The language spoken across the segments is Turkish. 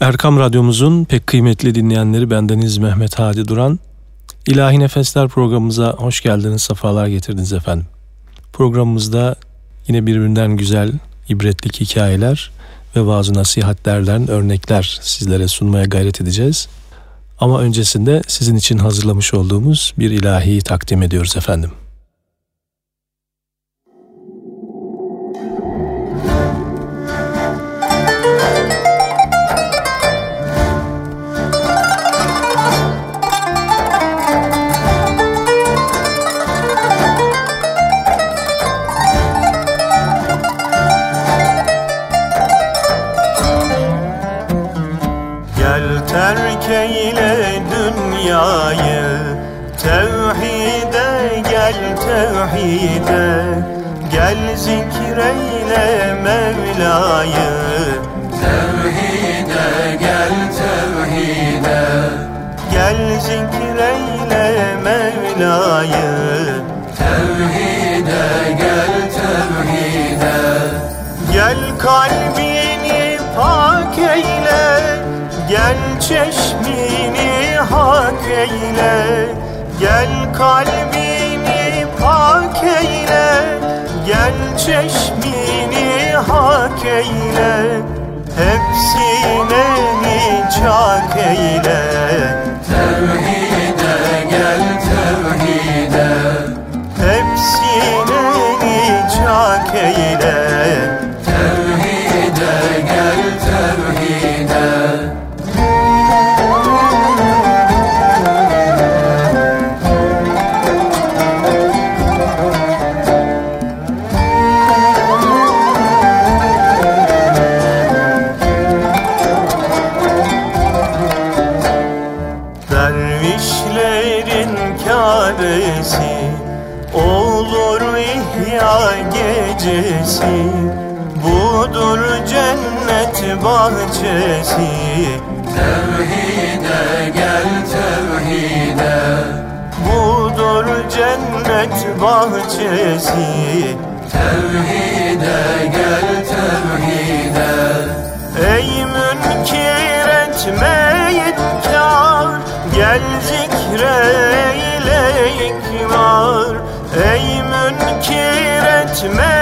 Erkam Radyomuzun pek kıymetli dinleyenleri bendeniz Mehmet Hadi Duran. İlahi Nefesler programımıza hoş geldiniz, sefalar getirdiniz efendim. Programımızda yine birbirinden güzel, ibretlik hikayeler ve bazı nasihatlerden örnekler sizlere sunmaya gayret edeceğiz. Ama öncesinde sizin için hazırlamış olduğumuz bir ilahi takdim ediyoruz efendim. Zikreyle Mevla'yı. Tevhide gel tevhide. Gel zikreyle Mevla'yı. Tevhide gel tevhide. Gel kalbini pak eyle Gel çeşmini hak eyle. Gel kalbini Gel çeşmini hak eyle Hepsine nicak eyle. Tevhide bahçesi Tevhide gel tevhide. Budur cennet bahçesi. Tevhide gel tevhide. Ey münkir etme inkar Gel zikreyle ikrar. Ey münkir etme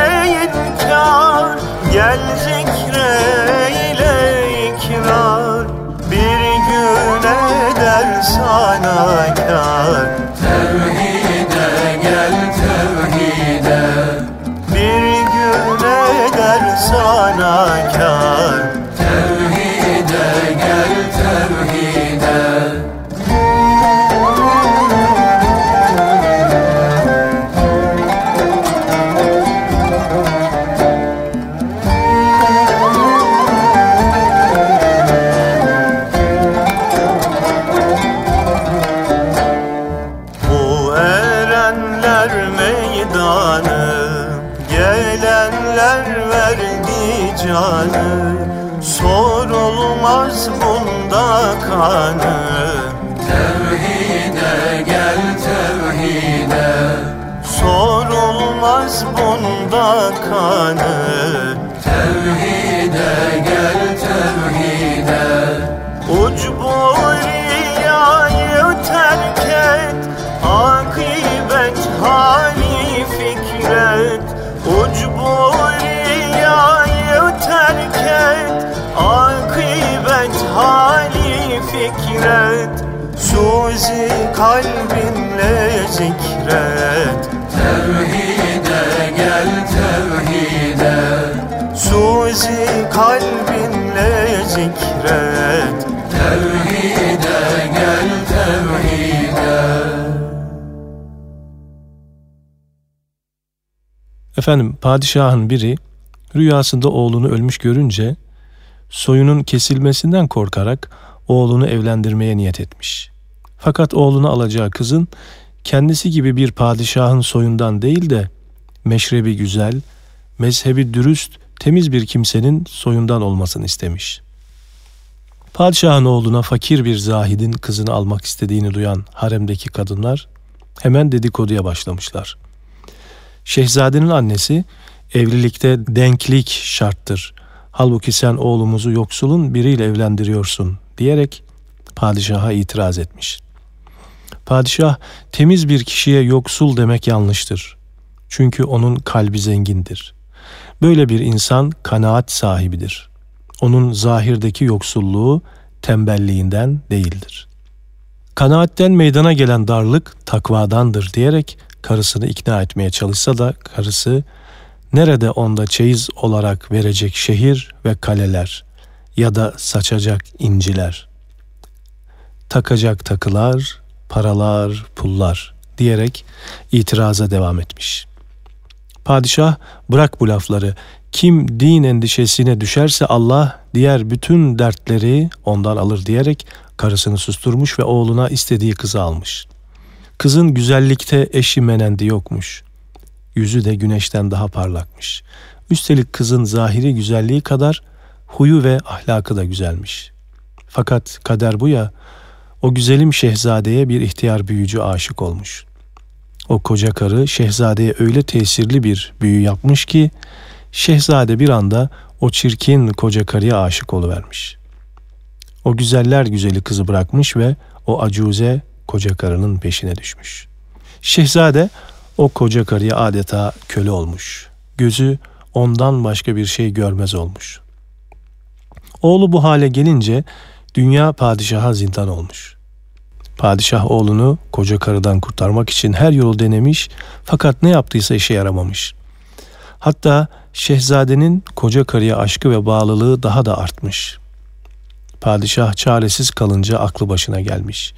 canı Sorulmaz bunda kanı. Tevhide gel tevhide. Sorulmaz bunda kanı. Tevhide kalbinle zikret. Tevhide gel tevhide. Suzi kalbinle zikret. Tevhide gel tevhide. Efendim padişahın biri rüyasında oğlunu ölmüş görünce soyunun kesilmesinden korkarak oğlunu evlendirmeye niyet etmiş. Fakat oğlunu alacağı kızın kendisi gibi bir padişahın soyundan değil de meşrebi güzel, mezhebi dürüst, temiz bir kimsenin soyundan olmasını istemiş. Padişahın oğluna fakir bir zahidin kızını almak istediğini duyan haremdeki kadınlar hemen dedikoduya başlamışlar. Şehzadenin annesi evlilikte denklik şarttır. Halbuki sen oğlumuzu yoksulun biriyle evlendiriyorsun diyerek padişaha itiraz etmiş. Padişah temiz bir kişiye yoksul demek yanlıştır. Çünkü onun kalbi zengindir. Böyle bir insan kanaat sahibidir. Onun zahirdeki yoksulluğu tembelliğinden değildir. Kanaatten meydana gelen darlık takvadandır diyerek karısını ikna etmeye çalışsa da karısı nerede onda çeyiz olarak verecek şehir ve kaleler ya da saçacak inciler, takacak takılar, paralar, pullar diyerek itiraza devam etmiş. Padişah bırak bu lafları. Kim din endişesine düşerse Allah diğer bütün dertleri ondan alır diyerek karısını susturmuş ve oğluna istediği kızı almış. Kızın güzellikte eşi menendi yokmuş. Yüzü de güneşten daha parlakmış. Üstelik kızın zahiri güzelliği kadar huyu ve ahlakı da güzelmiş. Fakat kader bu ya, o güzelim şehzadeye bir ihtiyar büyücü aşık olmuş. O koca karı şehzadeye öyle tesirli bir büyü yapmış ki şehzade bir anda o çirkin koca karıya aşık oluvermiş. O güzeller güzeli kızı bırakmış ve o acuze koca karının peşine düşmüş. Şehzade o koca karıya adeta köle olmuş. Gözü ondan başka bir şey görmez olmuş. Oğlu bu hale gelince dünya padişaha zindan olmuş. Padişah oğlunu koca karıdan kurtarmak için her yolu denemiş fakat ne yaptıysa işe yaramamış. Hatta şehzadenin koca karıya aşkı ve bağlılığı daha da artmış. Padişah çaresiz kalınca aklı başına gelmiş.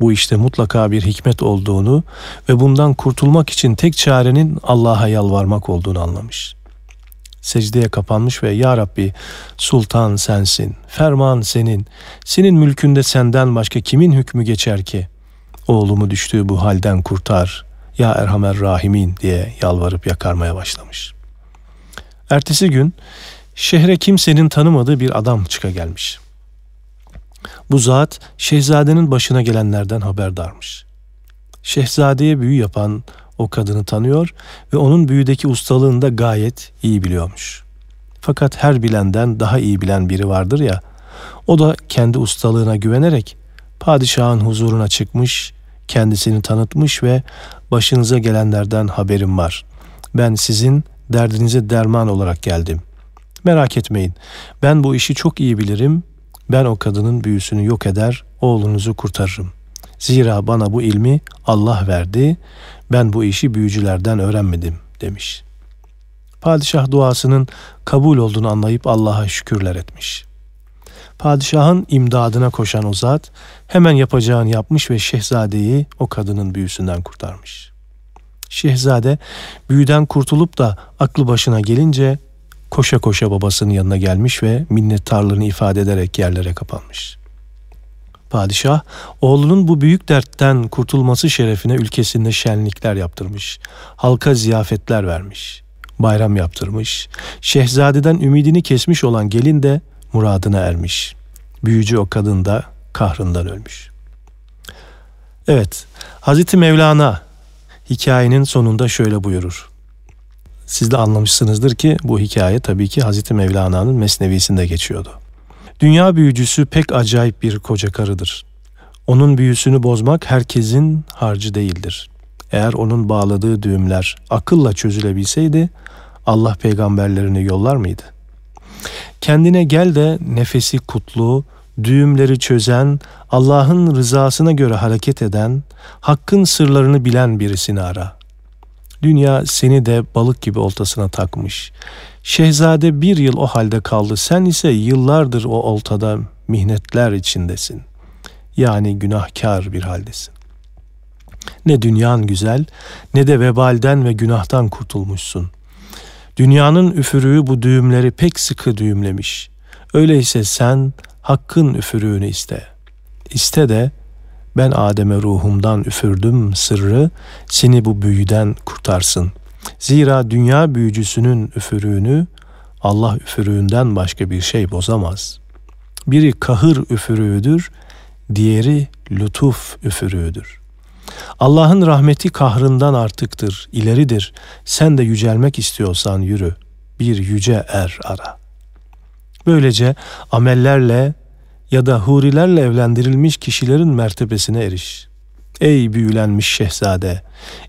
Bu işte mutlaka bir hikmet olduğunu ve bundan kurtulmak için tek çarenin Allah'a yalvarmak olduğunu anlamış. Secdeye kapanmış ve Ya Rabbi sultan sensin, ferman senin, senin mülkünde senden başka kimin hükmü geçer ki? Oğlumu düştüğü bu halden kurtar, Ya Erhamer Rahimin diye yalvarıp yakarmaya başlamış. Ertesi gün şehre kimsenin tanımadığı bir adam çıka gelmiş.'' Bu zat şehzadenin başına gelenlerden haberdarmış. Şehzadeye büyü yapan o kadını tanıyor ve onun büyüdeki ustalığını da gayet iyi biliyormuş. Fakat her bilenden daha iyi bilen biri vardır ya, o da kendi ustalığına güvenerek padişahın huzuruna çıkmış, kendisini tanıtmış ve başınıza gelenlerden haberim var. Ben sizin derdinize derman olarak geldim. Merak etmeyin. Ben bu işi çok iyi bilirim ben o kadının büyüsünü yok eder, oğlunuzu kurtarırım. Zira bana bu ilmi Allah verdi, ben bu işi büyücülerden öğrenmedim demiş. Padişah duasının kabul olduğunu anlayıp Allah'a şükürler etmiş. Padişahın imdadına koşan o zat hemen yapacağını yapmış ve şehzadeyi o kadının büyüsünden kurtarmış. Şehzade büyüden kurtulup da aklı başına gelince koşa koşa babasının yanına gelmiş ve minnettarlığını ifade ederek yerlere kapanmış. Padişah oğlunun bu büyük dertten kurtulması şerefine ülkesinde şenlikler yaptırmış. Halka ziyafetler vermiş. Bayram yaptırmış. Şehzadeden ümidini kesmiş olan gelin de muradına ermiş. Büyücü o kadın da kahrından ölmüş. Evet, Hazreti Mevlana hikayenin sonunda şöyle buyurur. Siz de anlamışsınızdır ki bu hikaye tabii ki Hazreti Mevlana'nın mesnevisinde geçiyordu. Dünya büyücüsü pek acayip bir koca karıdır. Onun büyüsünü bozmak herkesin harcı değildir. Eğer onun bağladığı düğümler akılla çözülebilseydi Allah peygamberlerini yollar mıydı? Kendine gel de nefesi kutlu, düğümleri çözen, Allah'ın rızasına göre hareket eden, hakkın sırlarını bilen birisini ara. Dünya seni de balık gibi oltasına takmış. Şehzade bir yıl o halde kaldı. Sen ise yıllardır o oltada mihnetler içindesin. Yani günahkar bir haldesin. Ne dünyan güzel ne de vebalden ve günahtan kurtulmuşsun. Dünyanın üfürüğü bu düğümleri pek sıkı düğümlemiş. Öyleyse sen hakkın üfürüğünü iste. İste de ben Adem'e ruhumdan üfürdüm sırrı, seni bu büyüden kurtarsın. Zira dünya büyücüsünün üfürüğünü Allah üfürüğünden başka bir şey bozamaz. Biri kahır üfürüğüdür, diğeri lütuf üfürüğüdür. Allah'ın rahmeti kahrından artıktır, ileridir. Sen de yücelmek istiyorsan yürü, bir yüce er ara. Böylece amellerle ya da hurilerle evlendirilmiş kişilerin mertebesine eriş. Ey büyülenmiş şehzade,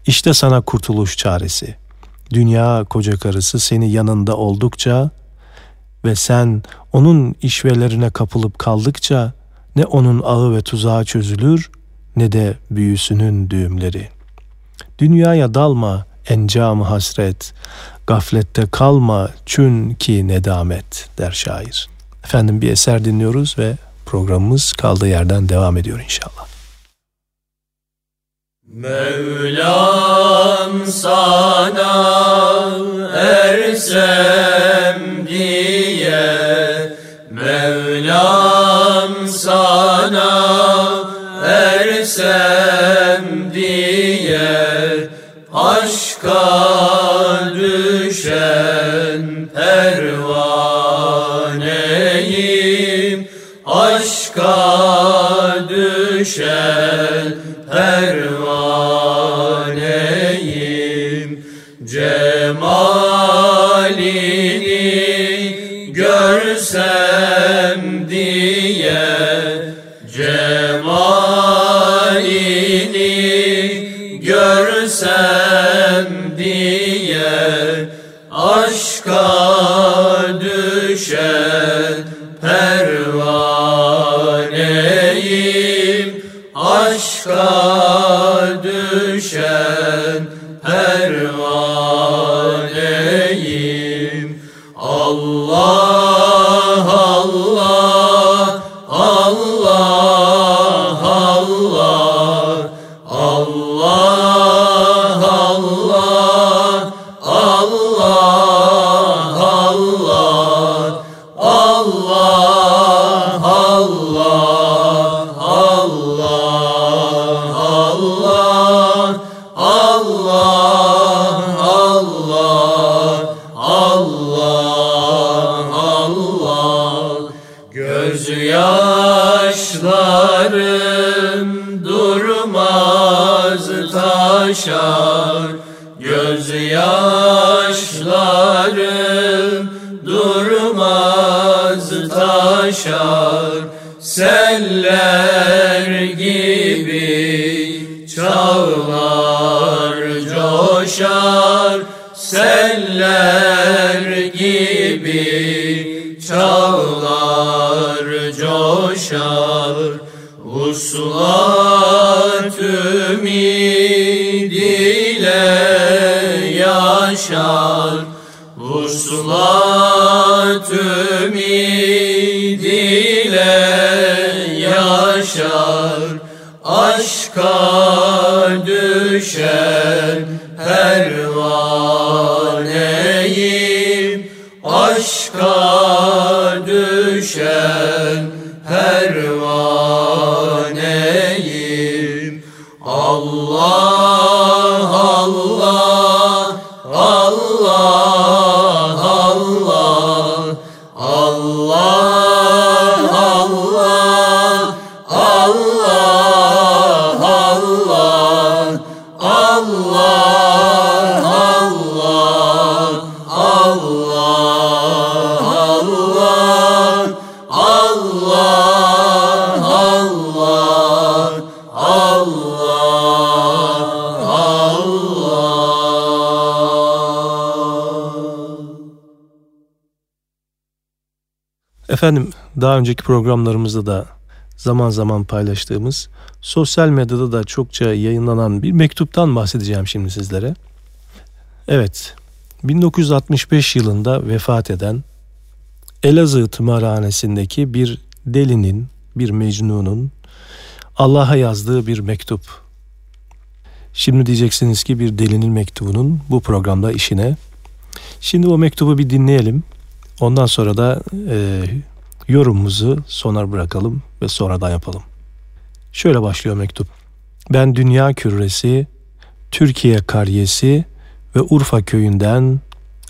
işte sana kurtuluş çaresi. Dünya koca karısı seni yanında oldukça ve sen onun işvelerine kapılıp kaldıkça ne onun ağı ve tuzağı çözülür ne de büyüsünün düğümleri. Dünyaya dalma encam hasret, gaflette kalma çün ki nedamet der şair. Efendim bir eser dinliyoruz ve programımız kaldığı yerden devam ediyor inşallah. Mevlam sana ersem diye Mevlam sana ersem diye Aşka düşen pervaneyim. Aşka düşen pervaneyim Aşka Efendim daha önceki programlarımızda da zaman zaman paylaştığımız sosyal medyada da çokça yayınlanan bir mektuptan bahsedeceğim şimdi sizlere. Evet 1965 yılında vefat eden Elazığ tımarhanesindeki bir delinin, bir mecnunun Allah'a yazdığı bir mektup. Şimdi diyeceksiniz ki bir delinin mektubunun bu programda işine. Şimdi o mektubu bir dinleyelim. Ondan sonra da e, yorumumuzu sona bırakalım ve sonradan yapalım. Şöyle başlıyor mektup. Ben dünya küresi, Türkiye karyesi ve Urfa köyünden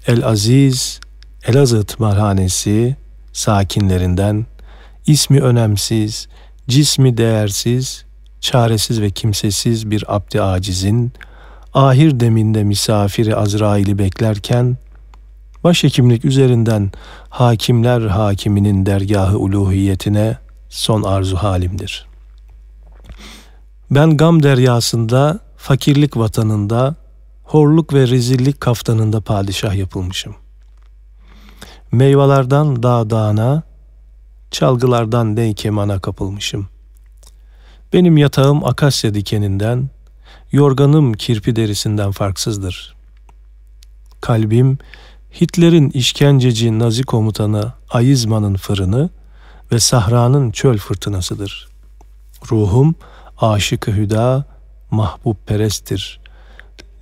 El Aziz, Elazığ tımarhanesi sakinlerinden ismi önemsiz, cismi değersiz, çaresiz ve kimsesiz bir abdi acizin ahir deminde misafiri Azrail'i beklerken başhekimlik üzerinden hakimler hakiminin dergahı uluhiyetine son arzu halimdir. Ben gam deryasında, fakirlik vatanında, horluk ve rezillik kaftanında padişah yapılmışım. Meyvelerden dağ dağına, çalgılardan ney kemana kapılmışım. Benim yatağım akasya dikeninden, yorganım kirpi derisinden farksızdır. Kalbim Hitler'in işkenceci Nazi komutanı Ayizman'ın fırını ve Sahra'nın çöl fırtınasıdır. Ruhum aşık-ı hüda, mahbub peresttir.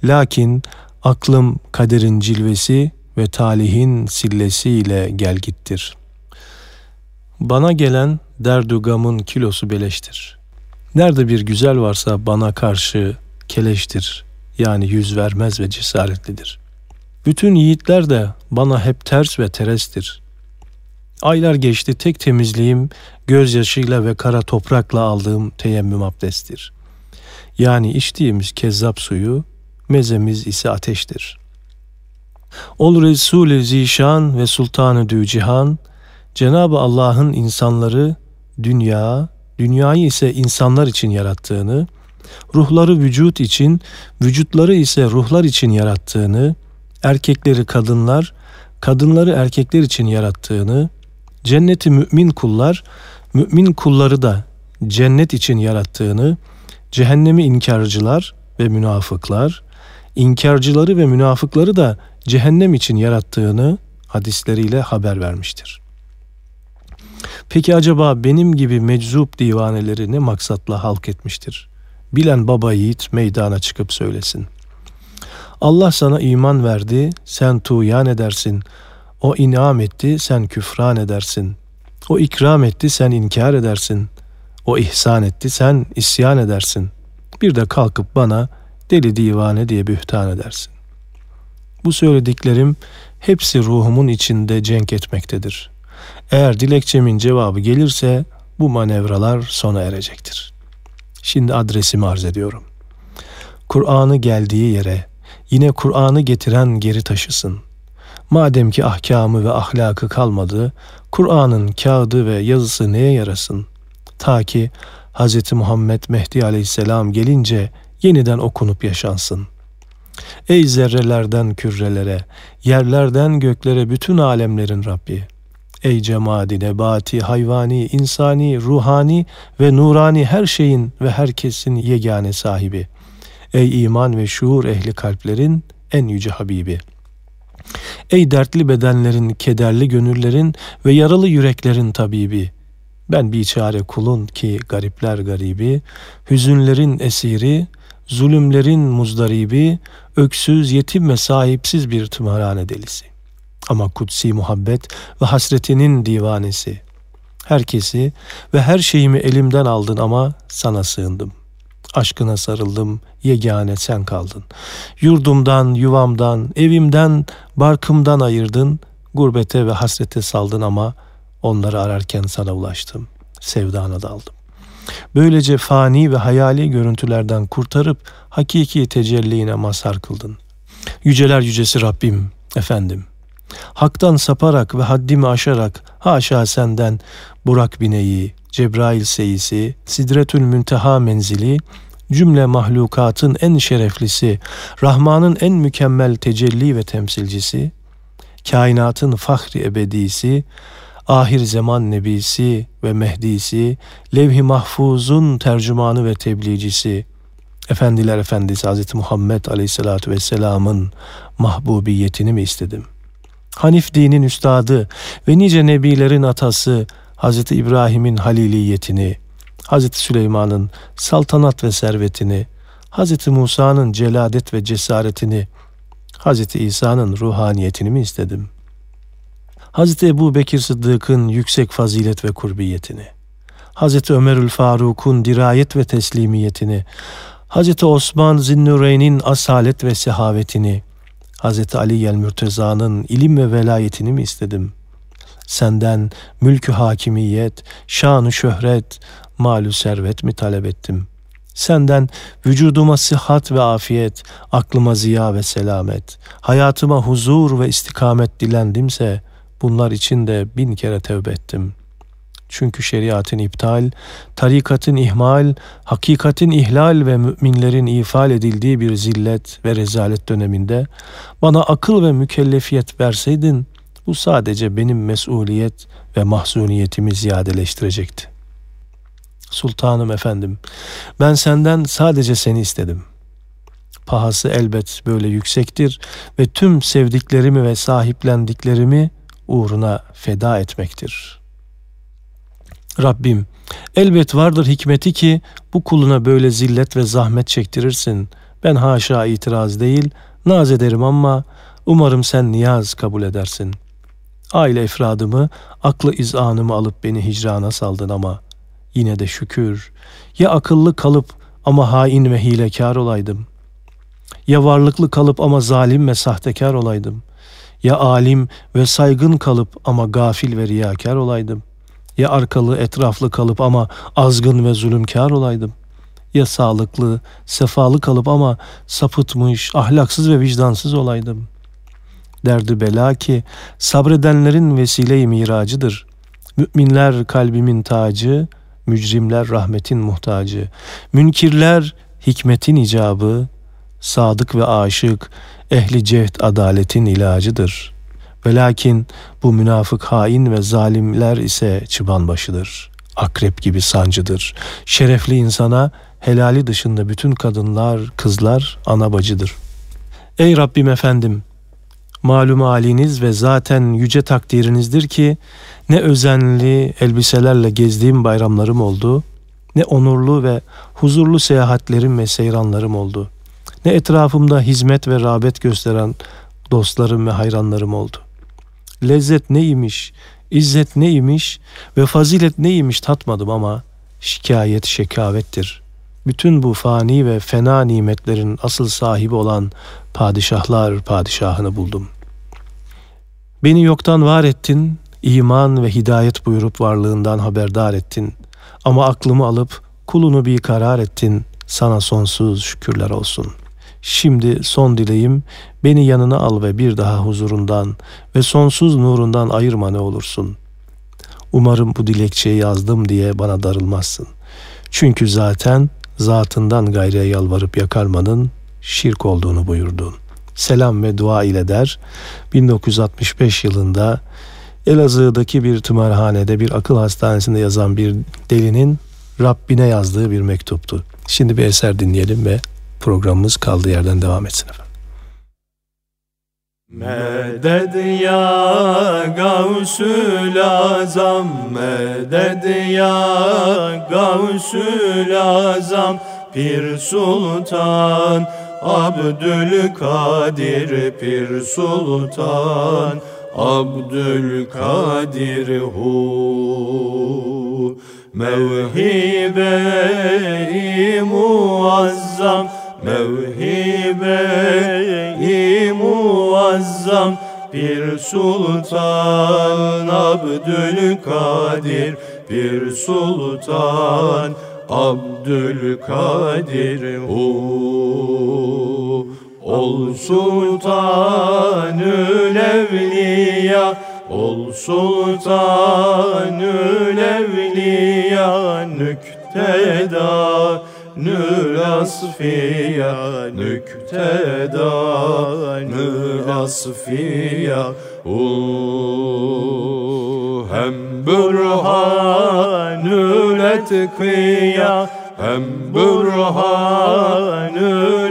Lakin aklım kaderin cilvesi ve talihin sillesiyle gel gittir. Bana gelen derdugamın kilosu beleştir. Nerede bir güzel varsa bana karşı keleştir. Yani yüz vermez ve cesaretlidir. Bütün yiğitler de bana hep ters ve terestir. Aylar geçti tek temizliğim gözyaşıyla ve kara toprakla aldığım teyemmüm abdesttir. Yani içtiğimiz kezzap suyu, mezemiz ise ateştir. Ol Resul-i Zişan ve Sultanı Dücihan, Cenab-ı Allah'ın insanları dünya, dünyayı ise insanlar için yarattığını, ruhları vücut için, vücutları ise ruhlar için yarattığını, erkekleri kadınlar, kadınları erkekler için yarattığını, cenneti mümin kullar, mümin kulları da cennet için yarattığını, cehennemi inkarcılar ve münafıklar, inkarcıları ve münafıkları da cehennem için yarattığını hadisleriyle haber vermiştir. Peki acaba benim gibi meczup divaneleri ne maksatla halk etmiştir? Bilen baba yiğit meydana çıkıp söylesin. Allah sana iman verdi, sen tuğyan edersin. O inam etti, sen küfran edersin. O ikram etti, sen inkar edersin. O ihsan etti, sen isyan edersin. Bir de kalkıp bana deli divane diye bühtan edersin. Bu söylediklerim hepsi ruhumun içinde cenk etmektedir. Eğer dilekçemin cevabı gelirse bu manevralar sona erecektir. Şimdi adresimi arz ediyorum. Kur'an'ı geldiği yere, yine Kur'an'ı getiren geri taşısın. Madem ki ahkamı ve ahlakı kalmadı, Kur'an'ın kağıdı ve yazısı neye yarasın? Ta ki Hz. Muhammed Mehdi aleyhisselam gelince yeniden okunup yaşansın. Ey zerrelerden kürelere, yerlerden göklere bütün alemlerin Rabbi! Ey cemadi, nebati, hayvani, insani, ruhani ve nurani her şeyin ve herkesin yegane sahibi! Ey iman ve şuur ehli kalplerin en yüce Habibi! Ey dertli bedenlerin, kederli gönüllerin ve yaralı yüreklerin tabibi! Ben bir çare kulun ki garipler garibi, hüzünlerin esiri, zulümlerin muzdaribi, öksüz, yetim ve sahipsiz bir tımarhane delisi. Ama kutsi muhabbet ve hasretinin divanesi. Herkesi ve her şeyimi elimden aldın ama sana sığındım. Aşkına sarıldım, yegane sen kaldın. Yurdumdan, yuvamdan, evimden, barkımdan ayırdın, gurbete ve hasrete saldın ama onları ararken sana ulaştım. Sevdana daldım. Böylece fani ve hayali görüntülerden kurtarıp hakiki tecelliğine mazhar kıldın. Yüceler yücesi Rabbim, efendim. Hak'tan saparak ve haddimi aşarak haşa senden Burak bineyi, Cebrail seyisi, Sidretül Münteha menzili, cümle mahlukatın en şereflisi, Rahman'ın en mükemmel tecelli ve temsilcisi, kainatın fahri ebedisi, ahir zaman nebisi ve mehdisi, levh-i mahfuzun tercümanı ve tebliğcisi, Efendiler Efendisi Hz. Muhammed Aleyhisselatü Vesselam'ın mahbubiyetini mi istedim? Hanif dinin üstadı ve nice nebilerin atası Hz. İbrahim'in haliliyetini, Hz. Süleyman'ın saltanat ve servetini, Hz. Musa'nın celadet ve cesaretini, Hz. İsa'nın ruhaniyetini mi istedim? Hz. Ebu Bekir Sıddık'ın yüksek fazilet ve kurbiyetini, Hz. Ömerül Faruk'un dirayet ve teslimiyetini, Hz. Osman Zinnureyn'in asalet ve sehavetini, Hz. Ali Yel Mürteza'nın ilim ve velayetini mi istedim? Senden mülkü hakimiyet, şanı şöhret, malü servet mi talep ettim? Senden vücuduma sıhhat ve afiyet, aklıma ziya ve selamet, hayatıma huzur ve istikamet dilendimse bunlar için de bin kere tevbe ettim. Çünkü şeriatın iptal, tarikatın ihmal, hakikatin ihlal ve müminlerin ifal edildiği bir zillet ve rezalet döneminde bana akıl ve mükellefiyet verseydin bu sadece benim mesuliyet ve mahzuniyetimi ziyadeleştirecekti. Sultanım efendim, ben senden sadece seni istedim. Pahası elbet böyle yüksektir ve tüm sevdiklerimi ve sahiplendiklerimi uğruna feda etmektir. Rabbim, elbet vardır hikmeti ki bu kuluna böyle zillet ve zahmet çektirirsin. Ben haşa itiraz değil, naz ederim ama umarım sen niyaz kabul edersin. Aile efradımı, aklı izanımı alıp beni hicrana saldın ama yine de şükür. Ya akıllı kalıp ama hain ve hilekar olaydım. Ya varlıklı kalıp ama zalim ve sahtekar olaydım. Ya alim ve saygın kalıp ama gafil ve riyakar olaydım. Ya arkalı etraflı kalıp ama azgın ve zulümkar olaydım. Ya sağlıklı, sefalı kalıp ama sapıtmış, ahlaksız ve vicdansız olaydım. Derdi bela ki sabredenlerin vesile-i miracıdır. Müminler kalbimin tacı, mücrimler rahmetin muhtacı. Münkirler hikmetin icabı, sadık ve aşık, ehli cehd adaletin ilacıdır. Ve lakin bu münafık hain ve zalimler ise çıban başıdır. Akrep gibi sancıdır. Şerefli insana helali dışında bütün kadınlar, kızlar ana bacıdır. Ey Rabbim efendim, malum haliniz ve zaten yüce takdirinizdir ki ne özenli elbiselerle gezdiğim bayramlarım oldu, ne onurlu ve huzurlu seyahatlerim ve seyranlarım oldu. Ne etrafımda hizmet ve rağbet gösteren dostlarım ve hayranlarım oldu. Lezzet neymiş, izzet neymiş ve fazilet neymiş tatmadım ama şikayet şekavettir. Bütün bu fani ve fena nimetlerin asıl sahibi olan padişahlar padişahını buldum. Beni yoktan var ettin, iman ve hidayet buyurup varlığından haberdar ettin. Ama aklımı alıp kulunu bir karar ettin. Sana sonsuz şükürler olsun. Şimdi son dileğim beni yanına al ve bir daha huzurundan ve sonsuz nurundan ayırma ne olursun. Umarım bu dilekçeyi yazdım diye bana darılmazsın. Çünkü zaten zatından gayrıya yalvarıp yakarmanın şirk olduğunu buyurdun. Selam ve dua ile der. 1965 yılında Elazığ'daki bir tımarhanede bir akıl hastanesinde yazan bir delinin Rabbine yazdığı bir mektuptu. Şimdi bir eser dinleyelim ve programımız kaldığı yerden devam etsin efendim. Medet ya Gavsül Azam Medet ya Gavsül Azam Pir Sultan Abdülkadir Pir Sultan Abdülkadir hu. Mevhibe-i muazzam Mevhibe-i muazzam bir sultan Abdülkadir bir sultan Abdülkadir hu Ol sultanül evliya Ol sultanül evliya Nükteda nül asfiya Nükteda nül asfiya Hem bürhanül etkiya hem burhanül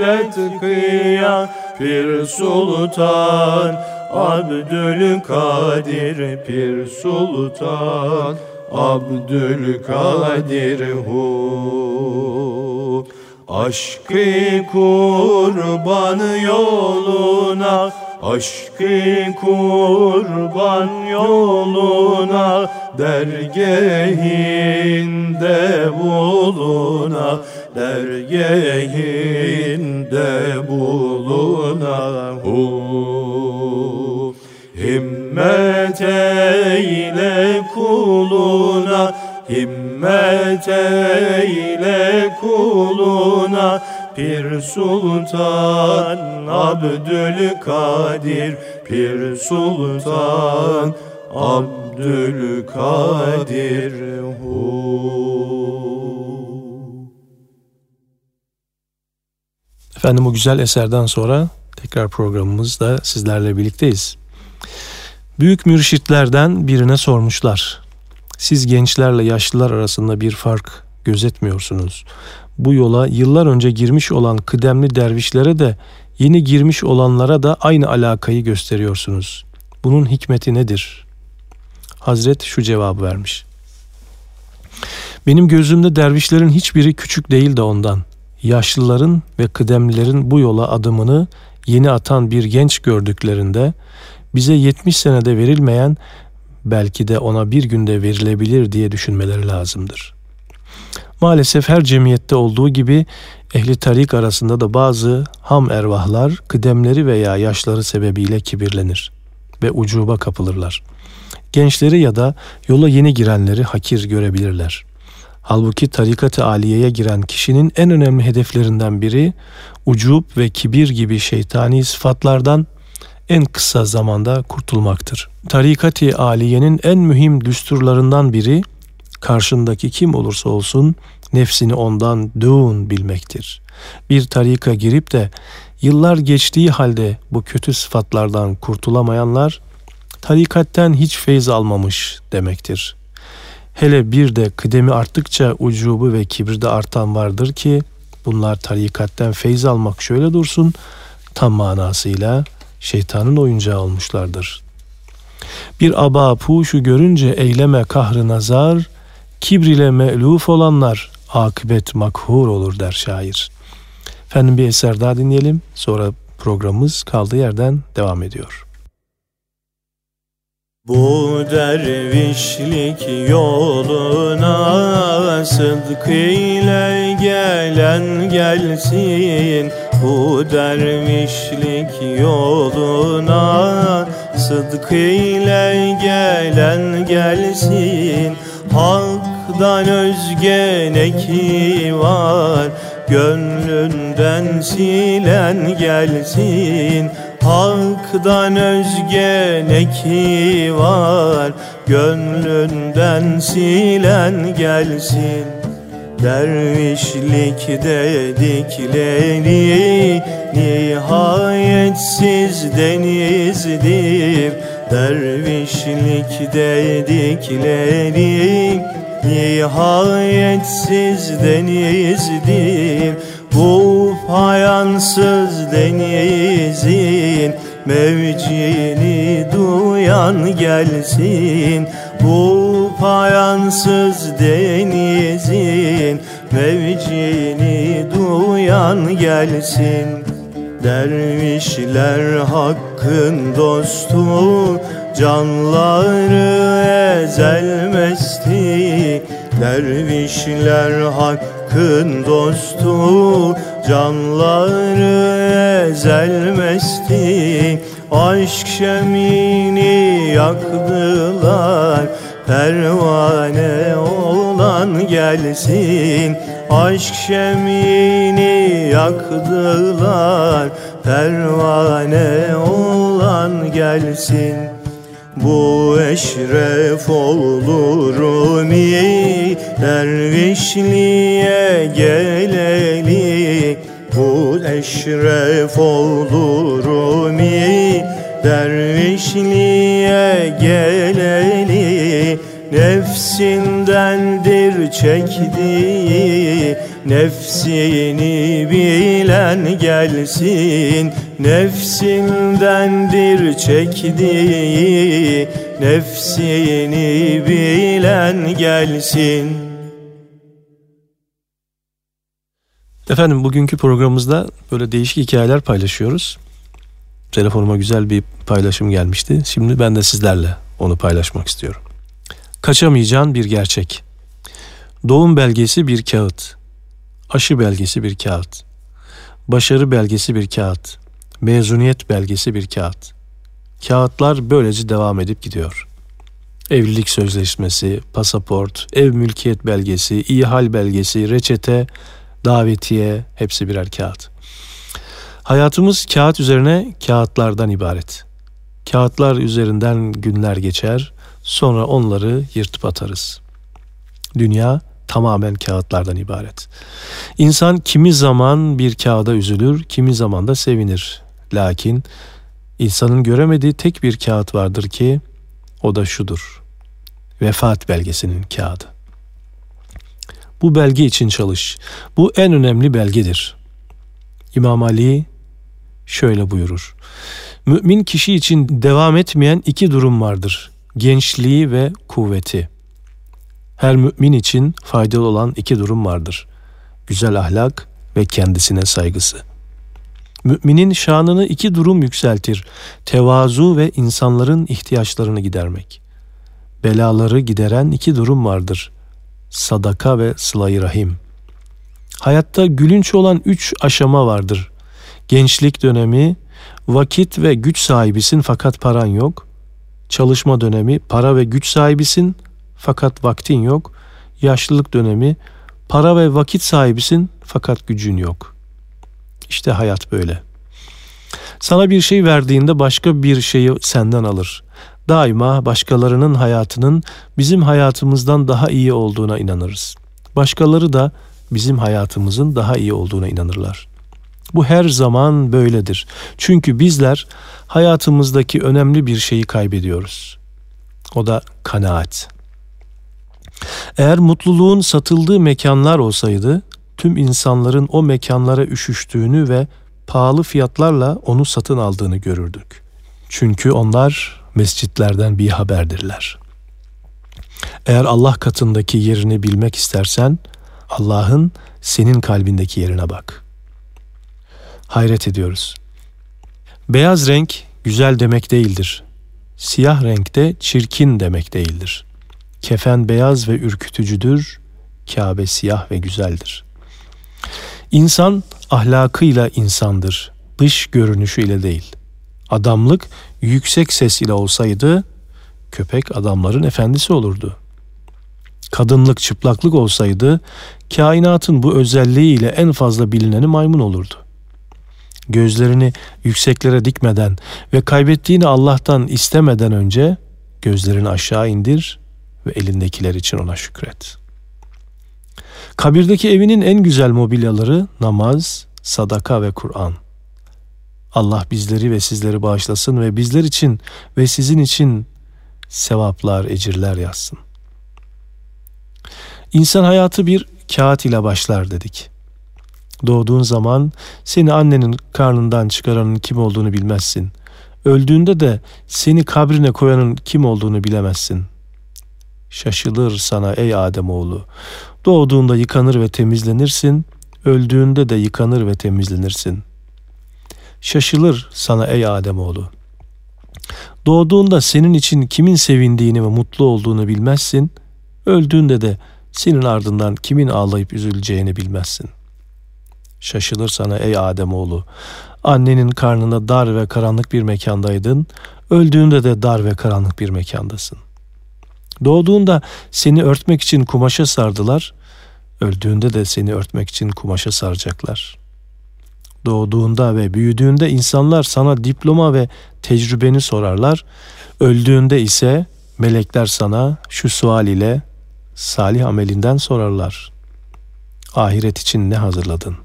etkiya Pir Sultan Abdülkadir Pir Sultan Abdülkadir hu. Aşkı kurban yoluna Aşkı kurban yoluna dergahinde buluna dergahinde buluna. Hu himmet eyle kuluna Himmet eyle kuluna Pir Sultan Abdülkadir Pir Sultan Abdülkadir Hu Efendim bu güzel eserden sonra tekrar programımızda sizlerle birlikteyiz. Büyük mürşitlerden birine sormuşlar. Siz gençlerle yaşlılar arasında bir fark gözetmiyorsunuz. Bu yola yıllar önce girmiş olan kıdemli dervişlere de yeni girmiş olanlara da aynı alakayı gösteriyorsunuz. Bunun hikmeti nedir? Hazret şu cevabı vermiş. Benim gözümde dervişlerin hiçbiri küçük değil de ondan yaşlıların ve kıdemlilerin bu yola adımını yeni atan bir genç gördüklerinde bize 70 senede verilmeyen belki de ona bir günde verilebilir diye düşünmeleri lazımdır. Maalesef her cemiyette olduğu gibi ehli tarik arasında da bazı ham ervahlar kıdemleri veya yaşları sebebiyle kibirlenir ve ucuba kapılırlar. Gençleri ya da yola yeni girenleri hakir görebilirler. Halbuki tarikat-ı aliyeye giren kişinin en önemli hedeflerinden biri ucub ve kibir gibi şeytani sıfatlardan en kısa zamanda kurtulmaktır. Tarikat-ı aliyenin en mühim düsturlarından biri karşındaki kim olursa olsun nefsini ondan dûn bilmektir. Bir tarika girip de yıllar geçtiği halde bu kötü sıfatlardan kurtulamayanlar tarikatten hiç feyz almamış demektir. Hele bir de kıdemi arttıkça ucubu ve kibir de artan vardır ki bunlar tarikatten feyz almak şöyle dursun tam manasıyla şeytanın oyuncağı olmuşlardır. Bir aba puşu görünce eyleme kahrı nazar, kibr ile me'luf olanlar akıbet makhur olur der şair. Efendim bir eser daha dinleyelim sonra programımız kaldığı yerden devam ediyor. Bu dervişlik yoluna sıdk ile gelen gelsin Bu dervişlik yoluna sıdk ile gelen gelsin Hak'tan özge ne ki var? Gönlünden silen gelsin. Hak'tan özge ne ki var? Gönlünden silen gelsin. Dervişlik dedikleri Nihayetsiz denizdir. Dervişlik dedikleri Nihayetsiz denizdir Bu fayansız denizin Mevcini duyan gelsin. Bu fayansız denizin Mevcini duyan gelsin. Dervişler hakkın dostu Canları ezelmesti Dervişler hakkın dostu. Canları ezelmesti Aşk şemini yaktılar. Pervane olan gelsin Aşk şemini yaktılar. Pervane olan gelsin bu eşref olur mi dervişliğe geleli Bu eşref olur mi dervişliğe geleli Nefsindendir çektiği Nefsini bilen gelsin Nefsindendir çektiği Nefsini bilen gelsin Efendim bugünkü programımızda böyle değişik hikayeler paylaşıyoruz. Telefonuma güzel bir paylaşım gelmişti. Şimdi ben de sizlerle onu paylaşmak istiyorum. Kaçamayacağın bir gerçek. Doğum belgesi bir kağıt. Aşı belgesi bir kağıt. Başarı belgesi bir kağıt. Mezuniyet belgesi bir kağıt. Kağıtlar böylece devam edip gidiyor. Evlilik sözleşmesi, pasaport, ev mülkiyet belgesi, ihal belgesi, reçete, davetiye hepsi birer kağıt. Hayatımız kağıt üzerine kağıtlardan ibaret. Kağıtlar üzerinden günler geçer, sonra onları yırtıp atarız. Dünya tamamen kağıtlardan ibaret. İnsan kimi zaman bir kağıda üzülür, kimi zaman da sevinir. Lakin insanın göremediği tek bir kağıt vardır ki o da şudur. Vefat belgesinin kağıdı. Bu belge için çalış. Bu en önemli belgedir. İmam Ali şöyle buyurur. Mümin kişi için devam etmeyen iki durum vardır. Gençliği ve kuvveti. Her mümin için faydalı olan iki durum vardır. Güzel ahlak ve kendisine saygısı. Müminin şanını iki durum yükseltir. Tevazu ve insanların ihtiyaçlarını gidermek. Belaları gideren iki durum vardır. Sadaka ve sıla rahim. Hayatta gülünç olan üç aşama vardır. Gençlik dönemi, vakit ve güç sahibisin fakat paran yok. Çalışma dönemi, para ve güç sahibisin fakat vaktin yok. Yaşlılık dönemi, para ve vakit sahibisin fakat gücün yok. İşte hayat böyle. Sana bir şey verdiğinde başka bir şeyi senden alır. Daima başkalarının hayatının bizim hayatımızdan daha iyi olduğuna inanırız. Başkaları da bizim hayatımızın daha iyi olduğuna inanırlar. Bu her zaman böyledir. Çünkü bizler hayatımızdaki önemli bir şeyi kaybediyoruz. O da kanaat. Eğer mutluluğun satıldığı mekanlar olsaydı, tüm insanların o mekanlara üşüştüğünü ve pahalı fiyatlarla onu satın aldığını görürdük. Çünkü onlar mescitlerden bir haberdirler. Eğer Allah katındaki yerini bilmek istersen, Allah'ın senin kalbindeki yerine bak. Hayret ediyoruz. Beyaz renk güzel demek değildir. Siyah renk de çirkin demek değildir. Kefen beyaz ve ürkütücüdür, Kabe siyah ve güzeldir. İnsan ahlakıyla insandır, dış görünüşüyle değil. Adamlık yüksek ses ile olsaydı köpek adamların efendisi olurdu. Kadınlık çıplaklık olsaydı kainatın bu özelliğiyle en fazla bilineni maymun olurdu. Gözlerini yükseklere dikmeden ve kaybettiğini Allah'tan istemeden önce gözlerini aşağı indir ve elindekiler için ona şükret. Kabirdeki evinin en güzel mobilyaları namaz, sadaka ve Kur'an. Allah bizleri ve sizleri bağışlasın ve bizler için ve sizin için sevaplar, ecirler yazsın. İnsan hayatı bir kağıt ile başlar dedik. Doğduğun zaman seni annenin karnından çıkaranın kim olduğunu bilmezsin. Öldüğünde de seni kabrine koyanın kim olduğunu bilemezsin. Şaşılır sana ey Ademoğlu. Doğduğunda yıkanır ve temizlenirsin, öldüğünde de yıkanır ve temizlenirsin. Şaşılır sana ey Ademoğlu. Doğduğunda senin için kimin sevindiğini ve mutlu olduğunu bilmezsin, öldüğünde de senin ardından kimin ağlayıp üzüleceğini bilmezsin. Şaşılır sana ey Ademoğlu. Annenin karnında dar ve karanlık bir mekandaydın, öldüğünde de dar ve karanlık bir mekandasın. Doğduğunda seni örtmek için kumaşa sardılar, öldüğünde de seni örtmek için kumaşa saracaklar. Doğduğunda ve büyüdüğünde insanlar sana diploma ve tecrübeni sorarlar, öldüğünde ise melekler sana şu sual ile salih amelinden sorarlar. Ahiret için ne hazırladın?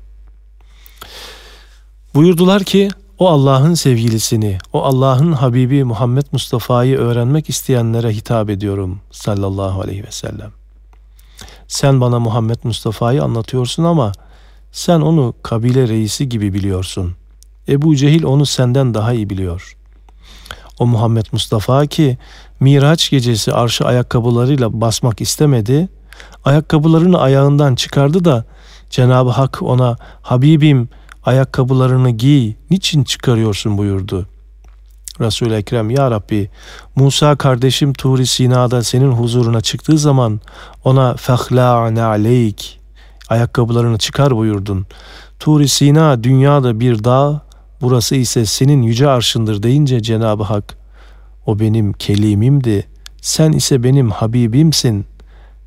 Buyurdular ki o Allah'ın sevgilisini, o Allah'ın Habibi Muhammed Mustafa'yı öğrenmek isteyenlere hitap ediyorum sallallahu aleyhi ve sellem. Sen bana Muhammed Mustafa'yı anlatıyorsun ama sen onu kabile reisi gibi biliyorsun. Ebu Cehil onu senden daha iyi biliyor. O Muhammed Mustafa ki Miraç gecesi arşı ayakkabılarıyla basmak istemedi. Ayakkabılarını ayağından çıkardı da Cenab-ı Hak ona Habibim ayakkabılarını giy, niçin çıkarıyorsun buyurdu. Resul-i Ekrem ya Rabbi Musa kardeşim Turi Sina'da senin huzuruna çıktığı zaman ona fehla'ne aleyk ayakkabılarını çıkar buyurdun. Turi Sina dünyada bir dağ burası ise senin yüce arşındır deyince Cenab-ı Hak o benim kelimimdi Sen ise benim Habibimsin.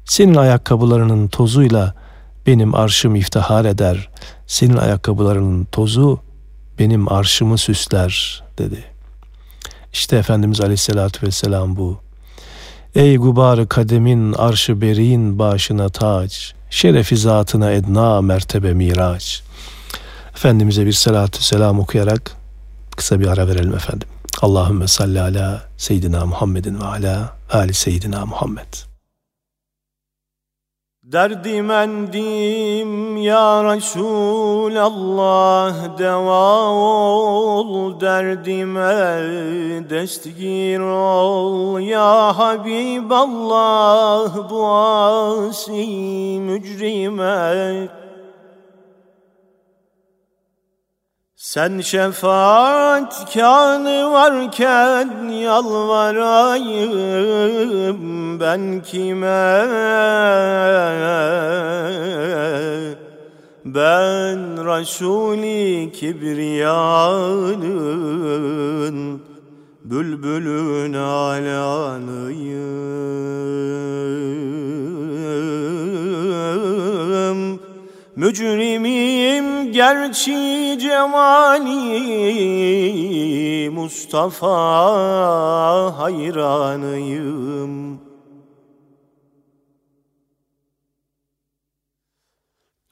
Senin ayakkabılarının tozuyla benim arşım iftihar eder. Senin ayakkabılarının tozu benim arşımı süsler dedi. İşte Efendimiz Aleyhisselatü Vesselam bu. Ey gubarı kademin arşı berin başına tac, şerefi zatına edna mertebe miraç. Efendimiz'e bir salatü selam okuyarak kısa bir ara verelim efendim. Allahümme salli ala seyyidina Muhammedin ve ala ali seyyidina Muhammed. Derdimendim ya Resulallah deva ol. Derdime destgir ol ya Habiballah. Bu asi mücrime Sen şefaat kanı varken yalvarayım ben kime? Ben Resulü Kibriya'nın bülbülün alanıyım. Mücrimim gerçi cemali Mustafa hayranıyım.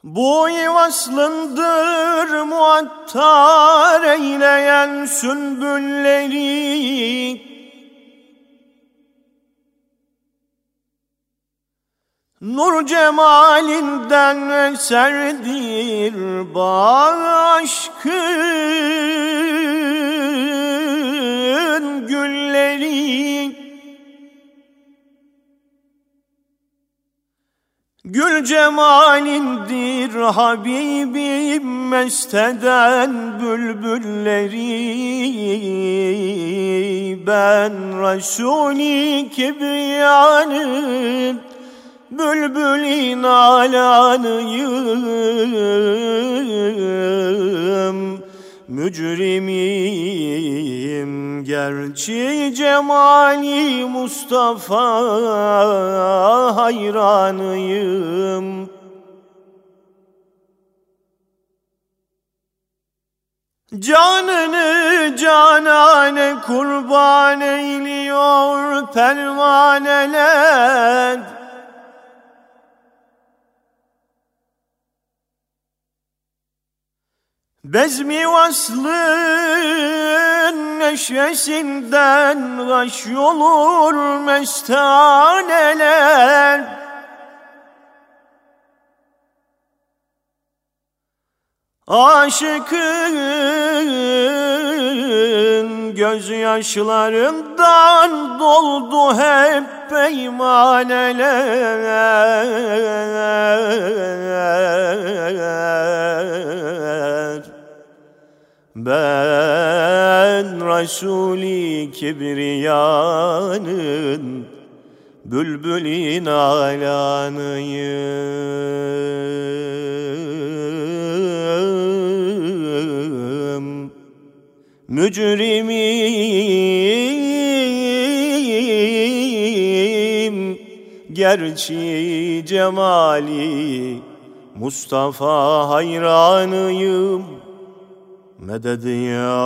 Bu vaslındır muattar eyleyen sünbülleri Nur cemalinden eserdir aşkın gülleri. Gül cemalindir Habibim mesteden bülbülleri. Ben Resul-i Kibriyanın Bülbülin alanıyım. Mücrimim gerçi cemali Mustafa hayranıyım. Canını canane kurban eyliyor pervaneler Bezmi vaslın neşesinden Gaş olur mestaneler. Aşıkın gözyaşlarından doldu hep peymaneler Ben Resul-i Kibriyanın Bülbülin alanıyım. Mücrimim gerçi cemali Mustafa hayranıyım Medet ya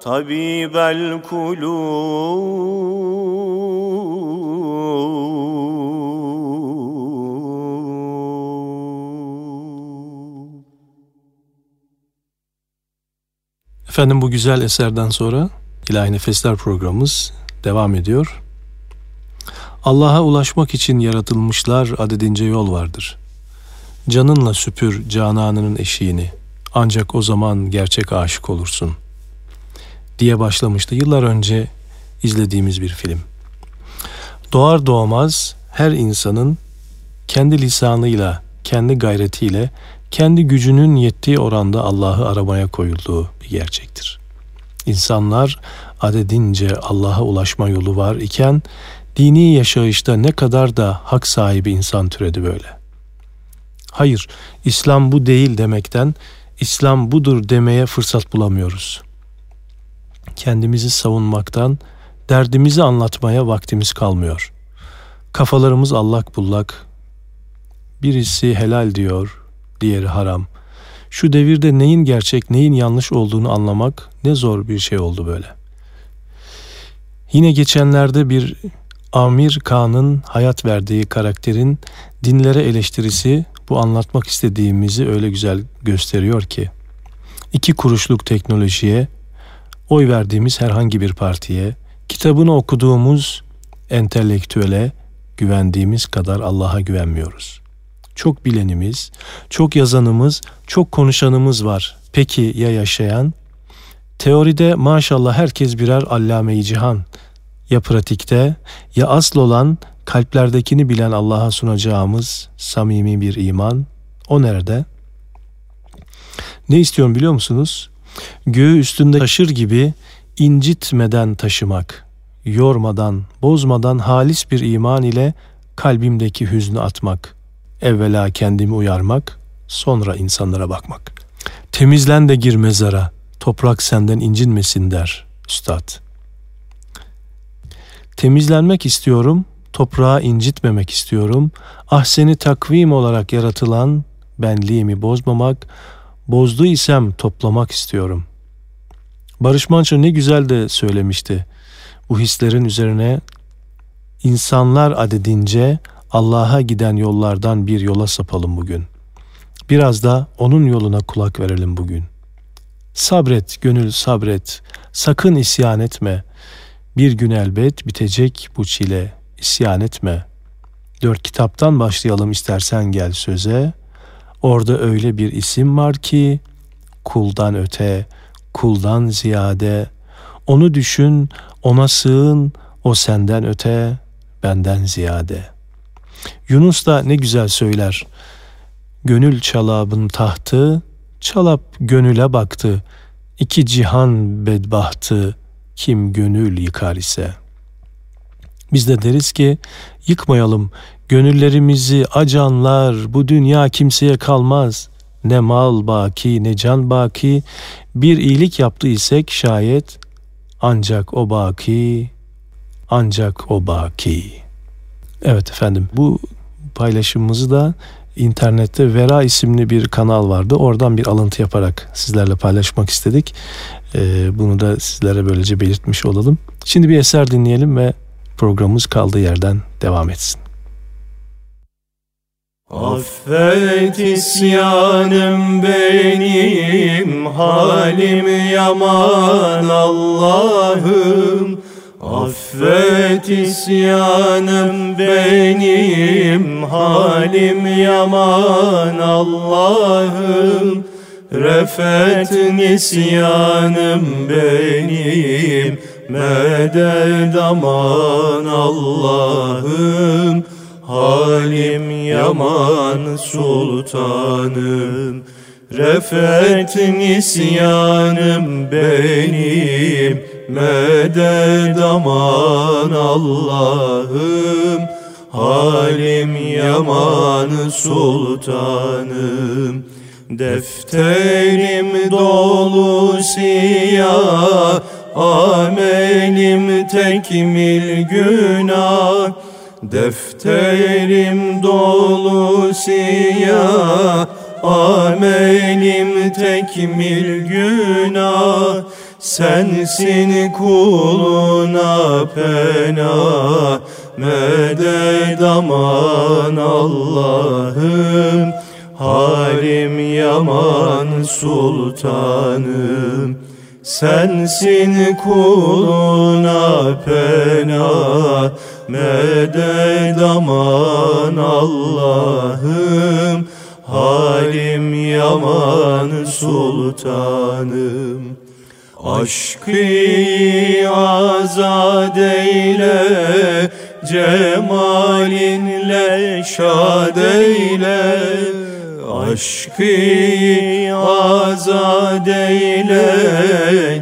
tabibel kulub Efendim bu güzel eserden sonra İlahi Nefesler programımız devam ediyor. Allah'a ulaşmak için yaratılmışlar adedince yol vardır. Canınla süpür cananının eşiğini. Ancak o zaman gerçek aşık olursun. Diye başlamıştı yıllar önce izlediğimiz bir film. Doğar doğmaz her insanın kendi lisanıyla, kendi gayretiyle, kendi gücünün yettiği oranda Allah'ı aramaya koyulduğu bir gerçektir. İnsanlar adedince Allah'a ulaşma yolu var iken dini yaşayışta ne kadar da hak sahibi insan türedi böyle. Hayır, İslam bu değil demekten İslam budur demeye fırsat bulamıyoruz. kendimizi savunmaktan, derdimizi anlatmaya vaktimiz kalmıyor. Kafalarımız allak bullak. Birisi helal diyor, diğeri haram. Şu devirde neyin gerçek, neyin yanlış olduğunu anlamak ne zor bir şey oldu böyle. Yine geçenlerde bir Amir Kağan'ın hayat verdiği karakterin dinlere eleştirisi bu anlatmak istediğimizi öyle güzel gösteriyor ki iki kuruşluk teknolojiye, oy verdiğimiz herhangi bir partiye, kitabını okuduğumuz entelektüele güvendiğimiz kadar Allah'a güvenmiyoruz. Çok bilenimiz, çok yazanımız, çok konuşanımız var. Peki ya yaşayan? Teoride maşallah herkes birer allame-i cihan. Ya pratikte ya asıl olan kalplerdekini bilen Allah'a sunacağımız samimi bir iman o nerede? Ne istiyorum biliyor musunuz? Göğü üstünde taşır gibi incitmeden taşımak, yormadan, bozmadan halis bir iman ile kalbimdeki hüznü atmak, evvela kendimi uyarmak, sonra insanlara bakmak. Temizlen de gir mezara, toprak senden incinmesin der üstad. Temizlenmek istiyorum, toprağı incitmemek istiyorum. Ah seni takvim olarak yaratılan benliğimi bozmamak, bozduysam toplamak istiyorum. Barış Manço ne güzel de söylemişti. Bu hislerin üzerine insanlar adedince Allah'a giden yollardan bir yola sapalım bugün. Biraz da onun yoluna kulak verelim bugün. Sabret gönül sabret, sakın isyan etme. Bir gün elbet bitecek bu çile, isyan etme. Dört kitaptan başlayalım istersen gel söze. Orada öyle bir isim var ki kuldan öte, kuldan ziyade. Onu düşün, ona sığın, o senden öte, benden ziyade. Yunus da ne güzel söyler. Gönül çalabın tahtı, çalap gönüle baktı. İki cihan bedbahtı, kim gönül yıkar ise. Biz de deriz ki yıkmayalım gönüllerimizi acanlar bu dünya kimseye kalmaz. Ne mal baki ne can baki bir iyilik yaptı isek şayet ancak o baki ancak o baki. Evet efendim bu paylaşımımızı da internette Vera isimli bir kanal vardı. Oradan bir alıntı yaparak sizlerle paylaşmak istedik. Ee, bunu da sizlere böylece belirtmiş olalım. Şimdi bir eser dinleyelim ve programımız kaldığı yerden devam etsin. Affet isyanım benim, halim yaman Allah'ım. Affet isyanım benim, halim yaman Allah'ım. Refet nisyanım benim, medet aman Allah'ım. Halim yaman sultanım Refet nisyanım benim Medet aman Allah'ım Halim yaman sultanım. Defterim dolu siyah Amelim tekmil günah. Defterim dolu siyah Amelim tekmil günah Sensin kuluna pena Medet aman Allah'ım. Halim yaman sultanım Sensin kuluna pena Medet aman Allah'ım. Halim yaman sultanım Aşkı azad eyle Cemalinle şad eyle. Aşkı azad eyle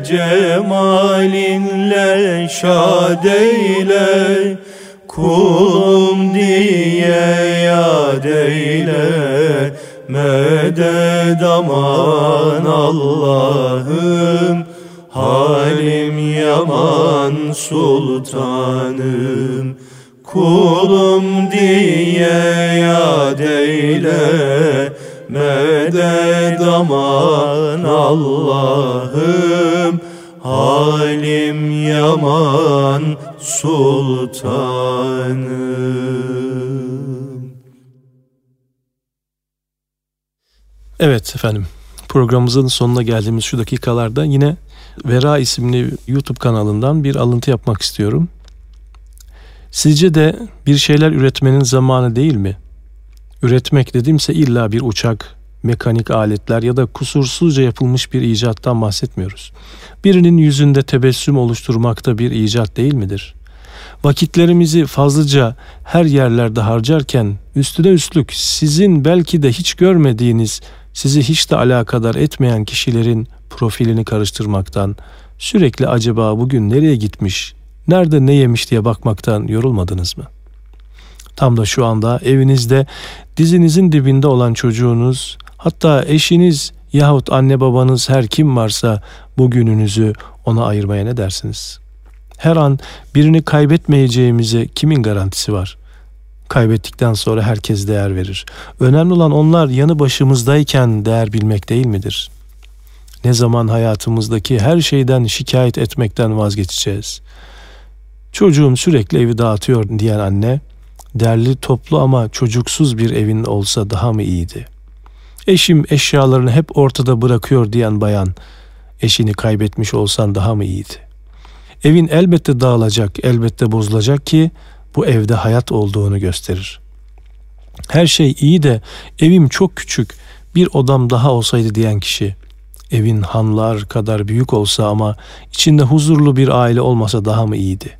Cemalinle şad eyle. Kulum diye yad eyle Medet aman Allah'ım Halim yaman sultanım Kulum diye yad eyle. Medet aman Allah'ım Halim yaman sultanım. Evet efendim programımızın sonuna geldiğimiz şu dakikalarda yine Vera isimli YouTube kanalından bir alıntı yapmak istiyorum. Sizce de bir şeyler üretmenin zamanı değil mi? Üretmek dedimse illa bir uçak, mekanik aletler ya da kusursuzca yapılmış bir icattan bahsetmiyoruz. Birinin yüzünde tebessüm oluşturmakta bir icat değil midir? Vakitlerimizi fazlaca her yerlerde harcarken üstüne üstlük sizin belki de hiç görmediğiniz, sizi hiç de alakadar etmeyen kişilerin profilini karıştırmaktan, sürekli acaba bugün nereye gitmiş, nerede ne yemiş diye bakmaktan yorulmadınız mı? Tam da şu anda evinizde dizinizin dibinde olan çocuğunuz, hatta eşiniz yahut anne babanız her kim varsa bugününüzü ona ayırmaya ne dersiniz? Her an birini kaybetmeyeceğimize kimin garantisi var? Kaybettikten sonra herkes değer verir. Önemli olan onlar yanı başımızdayken değer bilmek değil midir? Ne zaman hayatımızdaki her şeyden şikayet etmekten vazgeçeceğiz? Çocuğum sürekli evi dağıtıyor diyen anne, derli toplu ama çocuksuz bir evin olsa daha mı iyiydi? Eşim eşyalarını hep ortada bırakıyor diyen bayan, eşini kaybetmiş olsan daha mı iyiydi? Evin elbette dağılacak, elbette bozulacak ki bu evde hayat olduğunu gösterir. Her şey iyi de evim çok küçük, bir odam daha olsaydı diyen kişi, evin hanlar kadar büyük olsa ama içinde huzurlu bir aile olmasa daha mı iyiydi?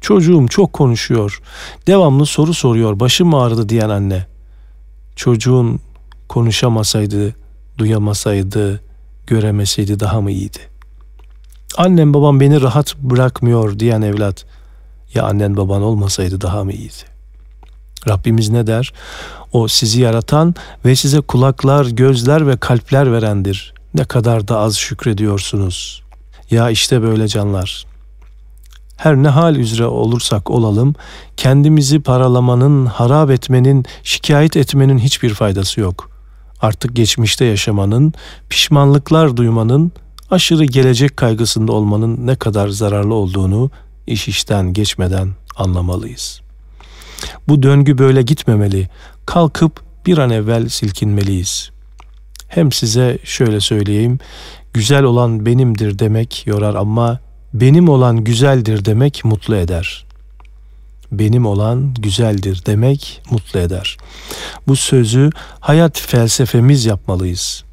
Çocuğum çok konuşuyor, devamlı soru soruyor, başım ağrıdı diyen anne. Çocuğun konuşamasaydı, duyamasaydı, göremeseydi daha mı iyiydi? Annem babam beni rahat bırakmıyor diyen evlat. Ya annen baban olmasaydı daha mı iyiydi? Rabbimiz ne der? O sizi yaratan ve size kulaklar, gözler ve kalpler verendir. Ne kadar da az şükrediyorsunuz. Ya işte böyle canlar. Her ne hal üzere olursak olalım, kendimizi paralamanın, harap etmenin, şikayet etmenin hiçbir faydası yok. Artık geçmişte yaşamanın, pişmanlıklar duymanın, aşırı gelecek kaygısında olmanın ne kadar zararlı olduğunu iş işten geçmeden anlamalıyız. Bu döngü böyle gitmemeli. Kalkıp bir an evvel silkinmeliyiz. Hem size şöyle söyleyeyim, güzel olan benimdir demek yorar ama benim olan güzeldir demek mutlu eder. Benim olan güzeldir demek mutlu eder. Bu sözü hayat felsefemiz yapmalıyız.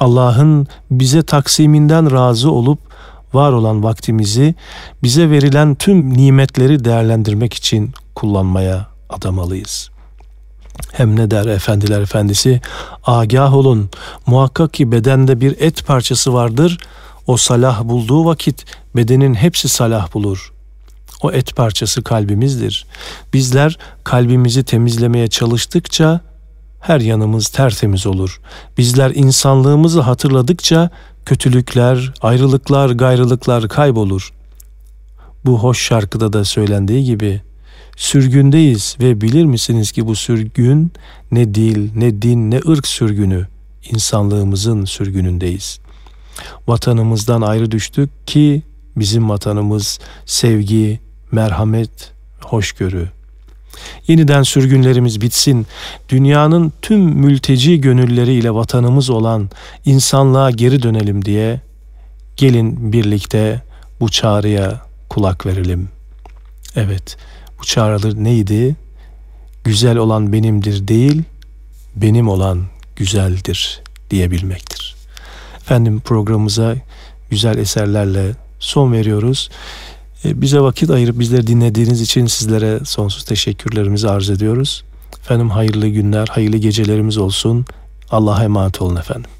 Allah'ın bize taksiminden razı olup var olan vaktimizi bize verilen tüm nimetleri değerlendirmek için kullanmaya adamalıyız. Hem ne der efendiler efendisi? Agah olun, muhakkak ki bedende bir et parçası vardır. O salah bulduğu vakit bedenin hepsi salah bulur. O et parçası kalbimizdir. Bizler kalbimizi temizlemeye çalıştıkça her yanımız tertemiz olur. Bizler insanlığımızı hatırladıkça kötülükler, ayrılıklar, gayrılıklar kaybolur. Bu hoş şarkıda da söylendiği gibi sürgündeyiz ve bilir misiniz ki bu sürgün ne dil, ne din, ne ırk sürgünü, insanlığımızın sürgünündeyiz. Vatanımızdan ayrı düştük ki bizim vatanımız sevgi, merhamet, hoşgörü. Yeniden sürgünlerimiz bitsin. Dünyanın tüm mülteci gönülleriyle vatanımız olan insanlığa geri dönelim diye gelin birlikte bu çağrıya kulak verelim. Evet, bu çağrılar neydi? Güzel olan benimdir değil, benim olan güzeldir diyebilmektir. Efendim programımıza güzel eserlerle son veriyoruz. E, bize vakit ayırıp bizleri dinlediğiniz için sizlere sonsuz teşekkürlerimizi arz ediyoruz. Efendim hayırlı günler, hayırlı gecelerimiz olsun. Allah'a emanet olun efendim.